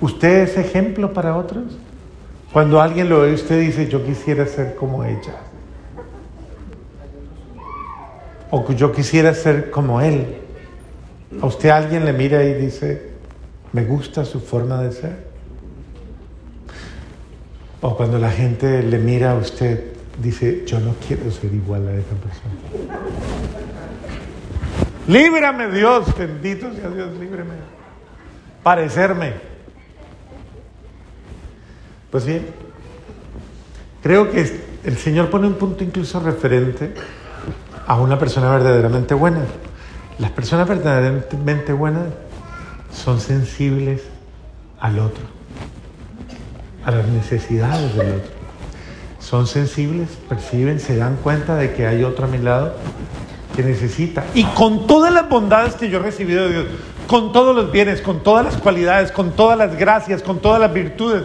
¿Usted es ejemplo para otros? Cuando alguien lo ve, usted dice, yo quisiera ser como ella. O yo quisiera ser como él. A usted alguien le mira y dice, me gusta su forma de ser. O cuando la gente le mira a usted, dice, yo no quiero ser igual a esa persona. Líbrame Dios, bendito sea Dios, líbreme. Parecerme. Pues bien, creo que el Señor pone un punto incluso referente a una persona verdaderamente buena. Las personas verdaderamente buenas son sensibles al otro, a las necesidades del otro. Son sensibles, perciben, se dan cuenta de que hay otro a mi lado que necesita. Y con todas las bondades que yo he recibido de Dios, con todos los bienes, con todas las cualidades, con todas las gracias, con todas las virtudes,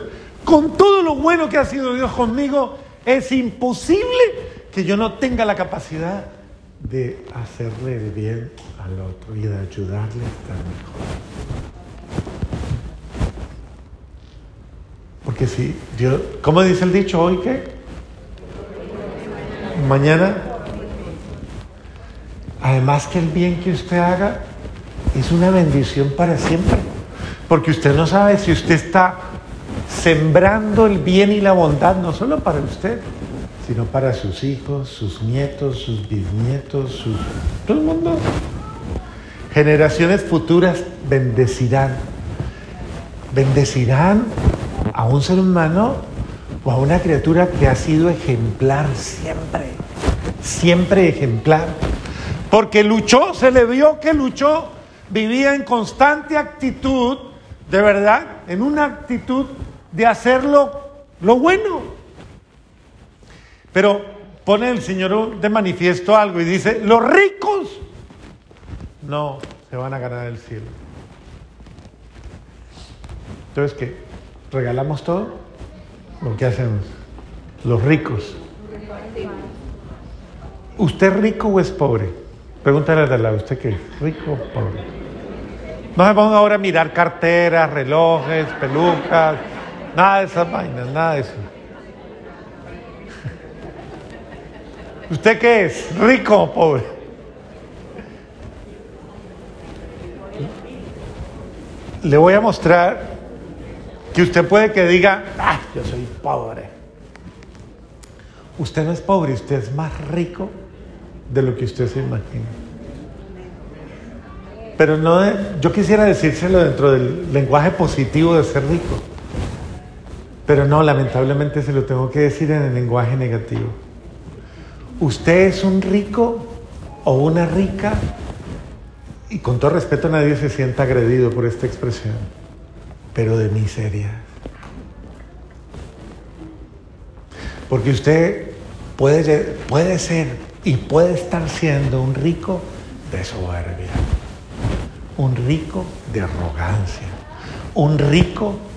con todo lo bueno que ha sido Dios conmigo, es imposible que yo no tenga la capacidad de hacerle el bien al otro y de ayudarle a estar mejor. Porque si Dios, ¿cómo dice el dicho hoy qué? Mañana. Además que el bien que usted haga es una bendición para siempre. Porque usted no sabe si usted está sembrando el bien y la bondad, no solo para usted, sino para sus hijos, sus nietos, sus bisnietos, sus... todo el mundo. Generaciones futuras bendecirán. Bendecirán a un ser humano o a una criatura que ha sido ejemplar siempre, siempre ejemplar. Porque luchó, se le vio que luchó, vivía en constante actitud, de verdad, en una actitud de hacerlo lo bueno. Pero pone el Señor de manifiesto algo y dice, los ricos no se van a ganar el cielo. Entonces, ¿qué? ¿Regalamos todo? ¿O qué hacemos? Los ricos. ¿Usted es rico o es pobre? Pregúntale de lado, ¿usted qué es? ¿Rico o pobre? No pongan ahora a mirar carteras, relojes, pelucas, nada de esas vainas, nada de eso. ¿Usted qué es? ¿Rico o pobre? Le voy a mostrar que usted puede que diga, ah, yo soy pobre. Usted no es pobre, usted es más rico de lo que usted se imagina. Pero no, yo quisiera decírselo dentro del lenguaje positivo de ser rico. Pero no, lamentablemente se lo tengo que decir en el lenguaje negativo. Usted es un rico o una rica, y con todo respeto nadie se sienta agredido por esta expresión, pero de miseria. Porque usted puede, puede ser y puede estar siendo un rico de soberbia, un rico de arrogancia, un rico de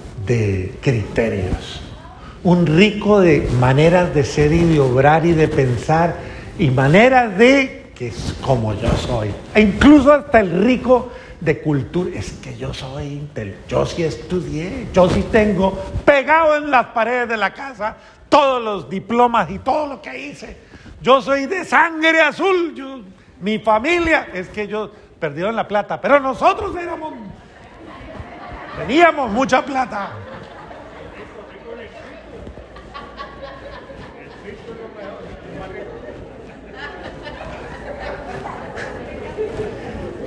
criterios, un rico de maneras de ser y de obrar y de pensar y maneras de que es como yo soy. E incluso hasta el rico de cultura. Es que yo soy, yo sí estudié, yo sí tengo pegado en las paredes de la casa todos los diplomas y todo lo que hice. Yo soy de sangre azul. Yo, mi familia, es que ellos perdieron la plata, pero nosotros éramos Teníamos mucha plata.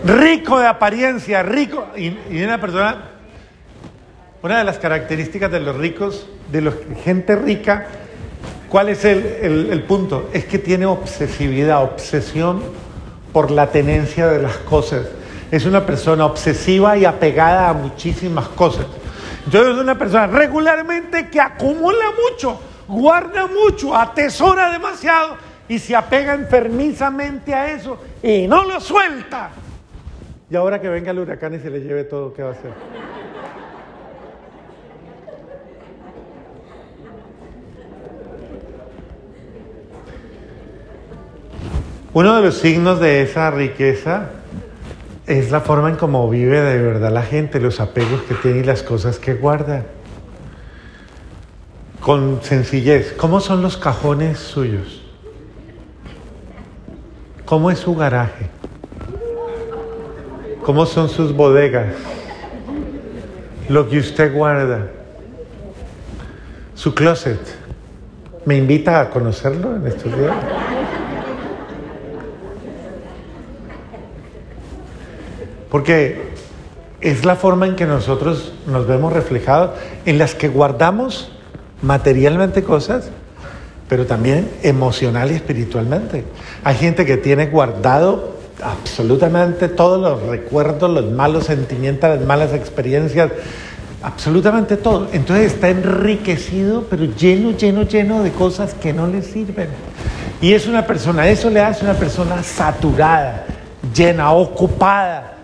Rico de apariencia, rico. Y, una persona, una de las características de los ricos, de la gente rica, ¿cuál es el punto? Es que tiene obsesividad, obsesión por la tenencia de las cosas es una persona obsesiva y apegada a muchísimas cosas. Entonces es una persona regularmente que acumula mucho, guarda mucho, atesora demasiado y se apega enfermizamente a eso y no lo suelta. Y ahora que venga el huracán y se le lleve todo, ¿qué va a hacer? Uno de los signos de esa riqueza es la forma en cómo vive de verdad la gente, los apegos que tiene y las cosas que guarda. Con sencillez, ¿cómo son los cajones suyos? ¿Cómo es su garaje? ¿Cómo son sus bodegas? Lo que usted guarda. Su closet. ¿Me invita a conocerlo en estos días? Porque es la forma en que nosotros nos vemos reflejados, en las que guardamos materialmente cosas, pero también emocional y espiritualmente. Hay gente que tiene guardado absolutamente todos los recuerdos, los malos sentimientos, las malas experiencias, absolutamente todo. Entonces está enriquecido, pero lleno, lleno, lleno de cosas que no le sirven. Y es una persona, eso le hace una persona saturada, llena, ocupada,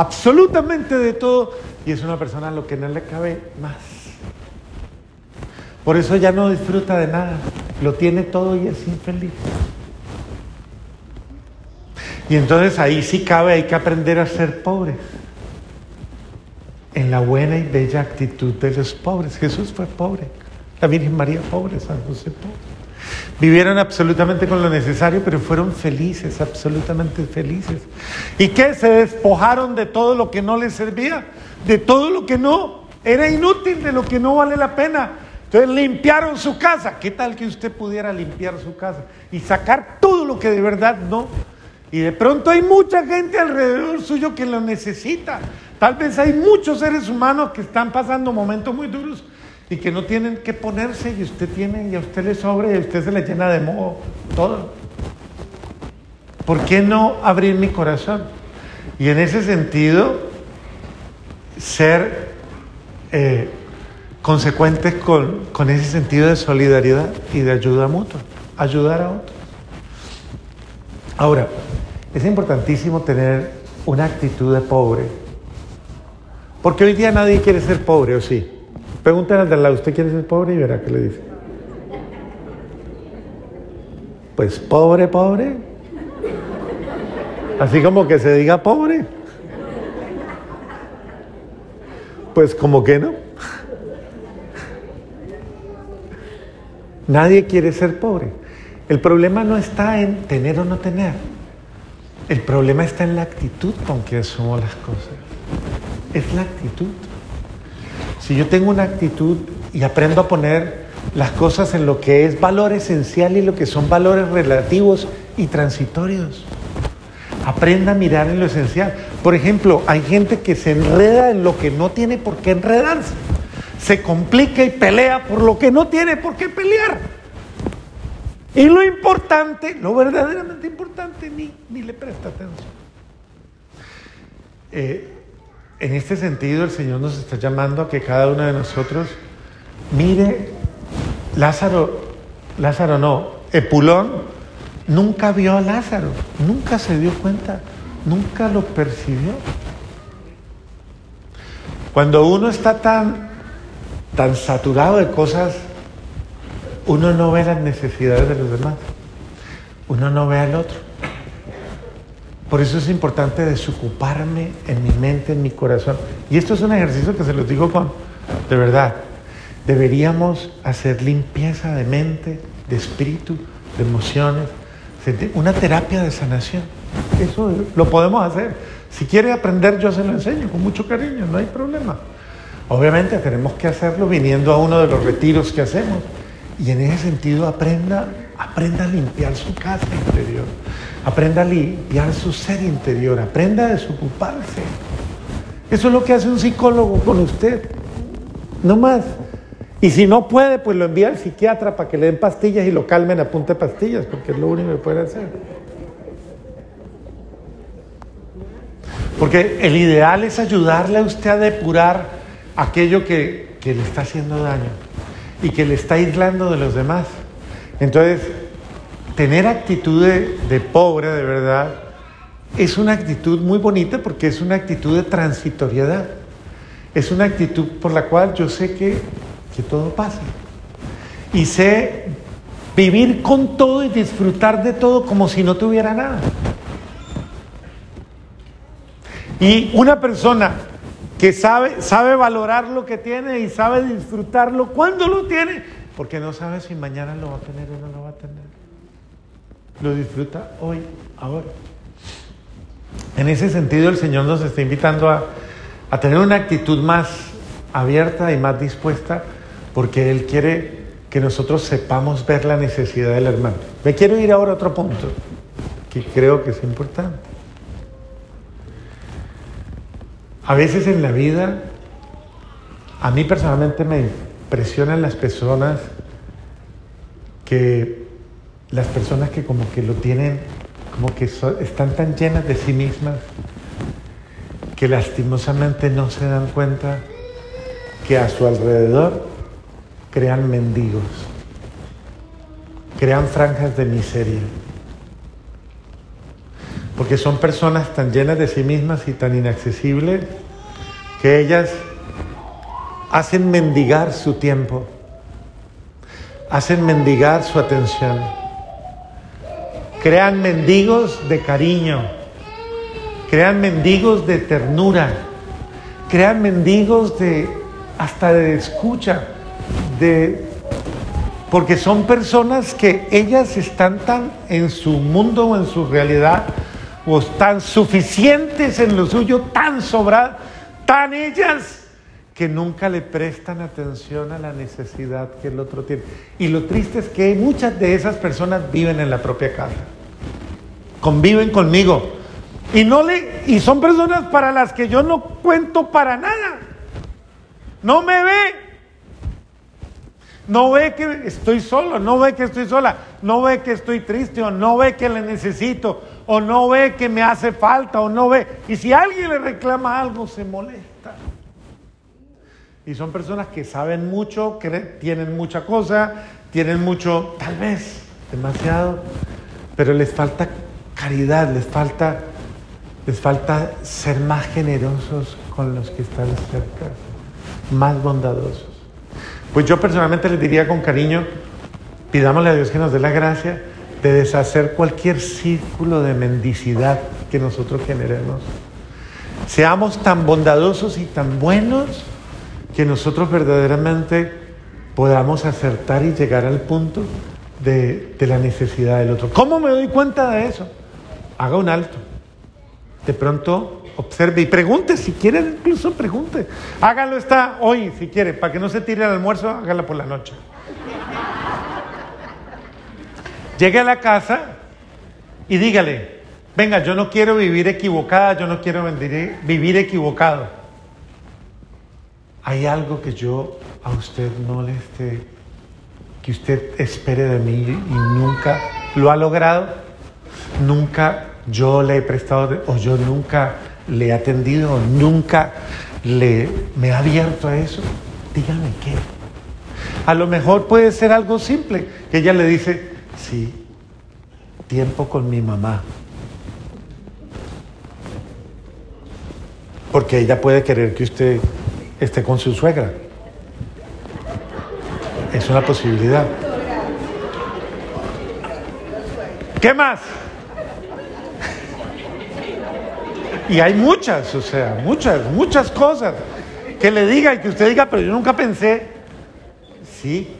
absolutamente de todo, y es una persona a lo que no le cabe más. Por eso ya no disfruta de nada, lo tiene todo y es infeliz. Y entonces ahí sí cabe, hay que aprender a ser pobres. En la buena y bella actitud de los pobres. Jesús fue pobre, la Virgen María pobre, San José pobre. Vivieron absolutamente con lo necesario, pero fueron felices, absolutamente felices. ¿Y qué? Se despojaron de todo lo que no les servía, de todo lo que no era inútil, de lo que no vale la pena. Entonces limpiaron su casa. ¿Qué tal que usted pudiera limpiar su casa y sacar todo lo que de verdad no? Y de pronto hay mucha gente alrededor suyo que lo necesita. Tal vez hay muchos seres humanos que están pasando momentos muy duros y que no tienen que ponerse y usted tiene y a usted le sobra y a usted se le llena de moho todo. ¿Por qué no abrir mi corazón? Y en ese sentido, ser eh, consecuentes con, con ese sentido de solidaridad y de ayuda mutua, ayudar a otros. Ahora, es importantísimo tener una actitud de pobre, porque hoy día nadie quiere ser pobre, ¿o sí? Pregúntale al de lado, ¿usted quiere ser pobre? Y verá qué le dice. Pues pobre, pobre. Así como que se diga pobre. Pues como que no. Nadie quiere ser pobre. El problema no está en tener o no tener. El problema está en la actitud con que asumo las cosas. Es la actitud. Si yo tengo una actitud y aprendo a poner las cosas en lo que es valor esencial y lo que son valores relativos y transitorios. Aprenda a mirar en lo esencial. Por ejemplo, hay gente que se enreda en lo que no tiene por qué enredarse. Se complica y pelea por lo que no tiene por qué pelear. Y lo importante, lo verdaderamente importante, ni, ni le presta atención. Eh, en este sentido, el Señor nos está llamando a que cada uno de nosotros mire, Lázaro, Lázaro no, Epulón nunca vio a Lázaro, nunca se dio cuenta, nunca lo percibió. Cuando uno está tan, tan saturado de cosas, uno no ve las necesidades de los demás, uno no ve al otro. Por eso es importante desocuparme en mi mente, en mi corazón. Y esto es un ejercicio que se los digo con, de verdad, deberíamos hacer limpieza de mente, de espíritu, de emociones, una terapia de sanación. Eso lo podemos hacer. Si quiere aprender, yo se lo enseño con mucho cariño, no hay problema. Obviamente tenemos que hacerlo viniendo a uno de los retiros que hacemos. Y en ese sentido aprenda, aprenda a limpiar su casa interior. Aprenda a limpiar su ser interior, aprenda a desocuparse. Eso es lo que hace un psicólogo con usted. No más. Y si no puede, pues lo envía al psiquiatra para que le den pastillas y lo calmen a punta de pastillas, porque es lo único que puede hacer. Porque el ideal es ayudarle a usted a depurar aquello que, que le está haciendo daño y que le está aislando de los demás. Entonces, tener actitud de, pobre, de verdad, es una actitud muy bonita porque es una actitud de transitoriedad. Es una actitud por la cual yo sé que, que todo pasa. Y sé vivir con todo y disfrutar de todo como si no tuviera nada. Y una persona que sabe, sabe valorar lo que tiene y sabe disfrutarlo cuando lo tiene, porque no sabe si mañana lo va a tener o no lo va a tener. Lo disfruta hoy, ahora. En ese sentido, el Señor nos está invitando a, a tener una actitud más abierta y más dispuesta, porque Él quiere que nosotros sepamos ver la necesidad del hermano. Me quiero ir ahora a otro punto que creo que es importante. A veces en la vida, a mí personalmente me impresionan las personas que, las personas que como que lo tienen, como que están tan llenas de sí mismas, que lastimosamente no se dan cuenta que a su alrededor crean mendigos, crean franjas de miseria. Porque son personas tan llenas de sí mismas y tan inaccesibles que ellas hacen mendigar su tiempo, hacen mendigar su atención, crean mendigos de cariño, crean mendigos de ternura, crean mendigos de hasta de escucha, de porque son personas que ellas están tan en su mundo o en su realidad o tan suficientes en lo suyo, tan sobradas, tan ellas que nunca le prestan atención a la necesidad que el otro tiene. Y lo triste es que muchas de esas personas viven en la propia casa, conviven conmigo y no le y son personas para las que yo no cuento para nada. No me ve, no ve que estoy solo, no ve que estoy sola, no ve que estoy triste o no ve que le necesito o no ve que me hace falta o no ve. Y si alguien le reclama algo, se molesta. Y son personas que saben mucho, que tienen mucha cosa, tienen mucho, tal vez, demasiado, pero les falta caridad, les falta, les falta ser más generosos con los que están cerca, más bondadosos. Pues yo personalmente les diría con cariño, pidámosle a Dios que nos dé la gracia de deshacer cualquier círculo de mendicidad que nosotros generemos. Seamos tan bondadosos y tan buenos que nosotros verdaderamente podamos acertar y llegar al punto de, la necesidad del otro. ¿Cómo me doy cuenta de eso? Haga un alto. De pronto observe y pregunte, si quiere, incluso pregunte. Hágalo esta hoy, si quiere, para que no se tire el almuerzo, hágala por la noche. Llegue a la casa y dígale, venga, yo no quiero vivir equivocada, yo no quiero vivir equivocado. Hay algo que yo a usted no le esté, que usted espere de mí y nunca lo ha logrado, nunca yo le he prestado, o yo nunca le he atendido, nunca le, me ha abierto a eso, dígame qué. A lo mejor puede ser algo simple, que ella le dice, sí, tiempo con mi mamá. Porque ella puede querer que usted esté con su suegra. Es una posibilidad. ¿Qué más? Y hay muchas, o sea, muchas, muchas cosas que le diga y que usted diga, pero yo nunca pensé. Sí.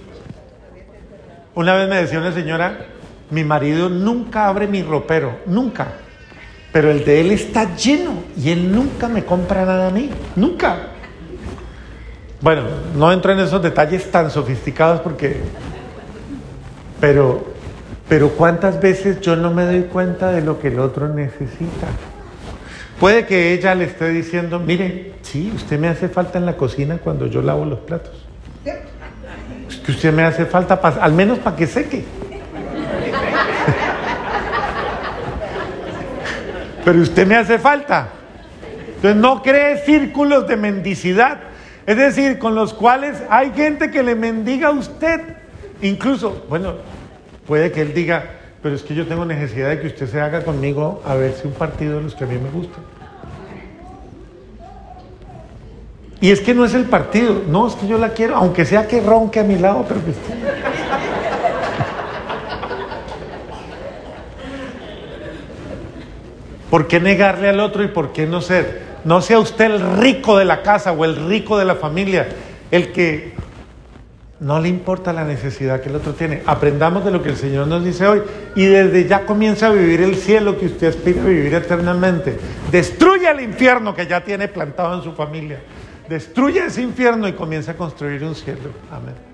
Una vez me decía una señora, mi marido nunca abre mi ropero, nunca. Pero el de él está lleno y él nunca me compra nada a mí, nunca. Bueno, no entro en esos detalles tan sofisticados porque... Pero, pero ¿cuántas veces yo no me doy cuenta de lo que el otro necesita? Puede que ella le esté diciendo, mire, sí, usted me hace falta en la cocina cuando yo lavo los platos. Es que usted me hace falta, al menos para que seque. Pero usted me hace falta. Entonces no cree círculos de mendicidad. Es decir, con los cuales hay gente que le mendiga a usted. Incluso, bueno, puede que él diga, pero es que yo tengo necesidad de que usted se haga conmigo a ver si un partido de los que a mí me gusta. Y es que no es el partido, no, es que yo la quiero, aunque sea que ronque a mi lado, pero esté. ¿Por qué negarle al otro y por qué no ser? No sea usted el rico de la casa o el rico de la familia, el que no le importa la necesidad que el otro tiene. Aprendamos de lo que el Señor nos dice hoy y desde ya comienza a vivir el cielo que usted aspira a vivir eternamente. Destruya el infierno que ya tiene plantado en su familia. Destruya ese infierno y comienza a construir un cielo. Amén.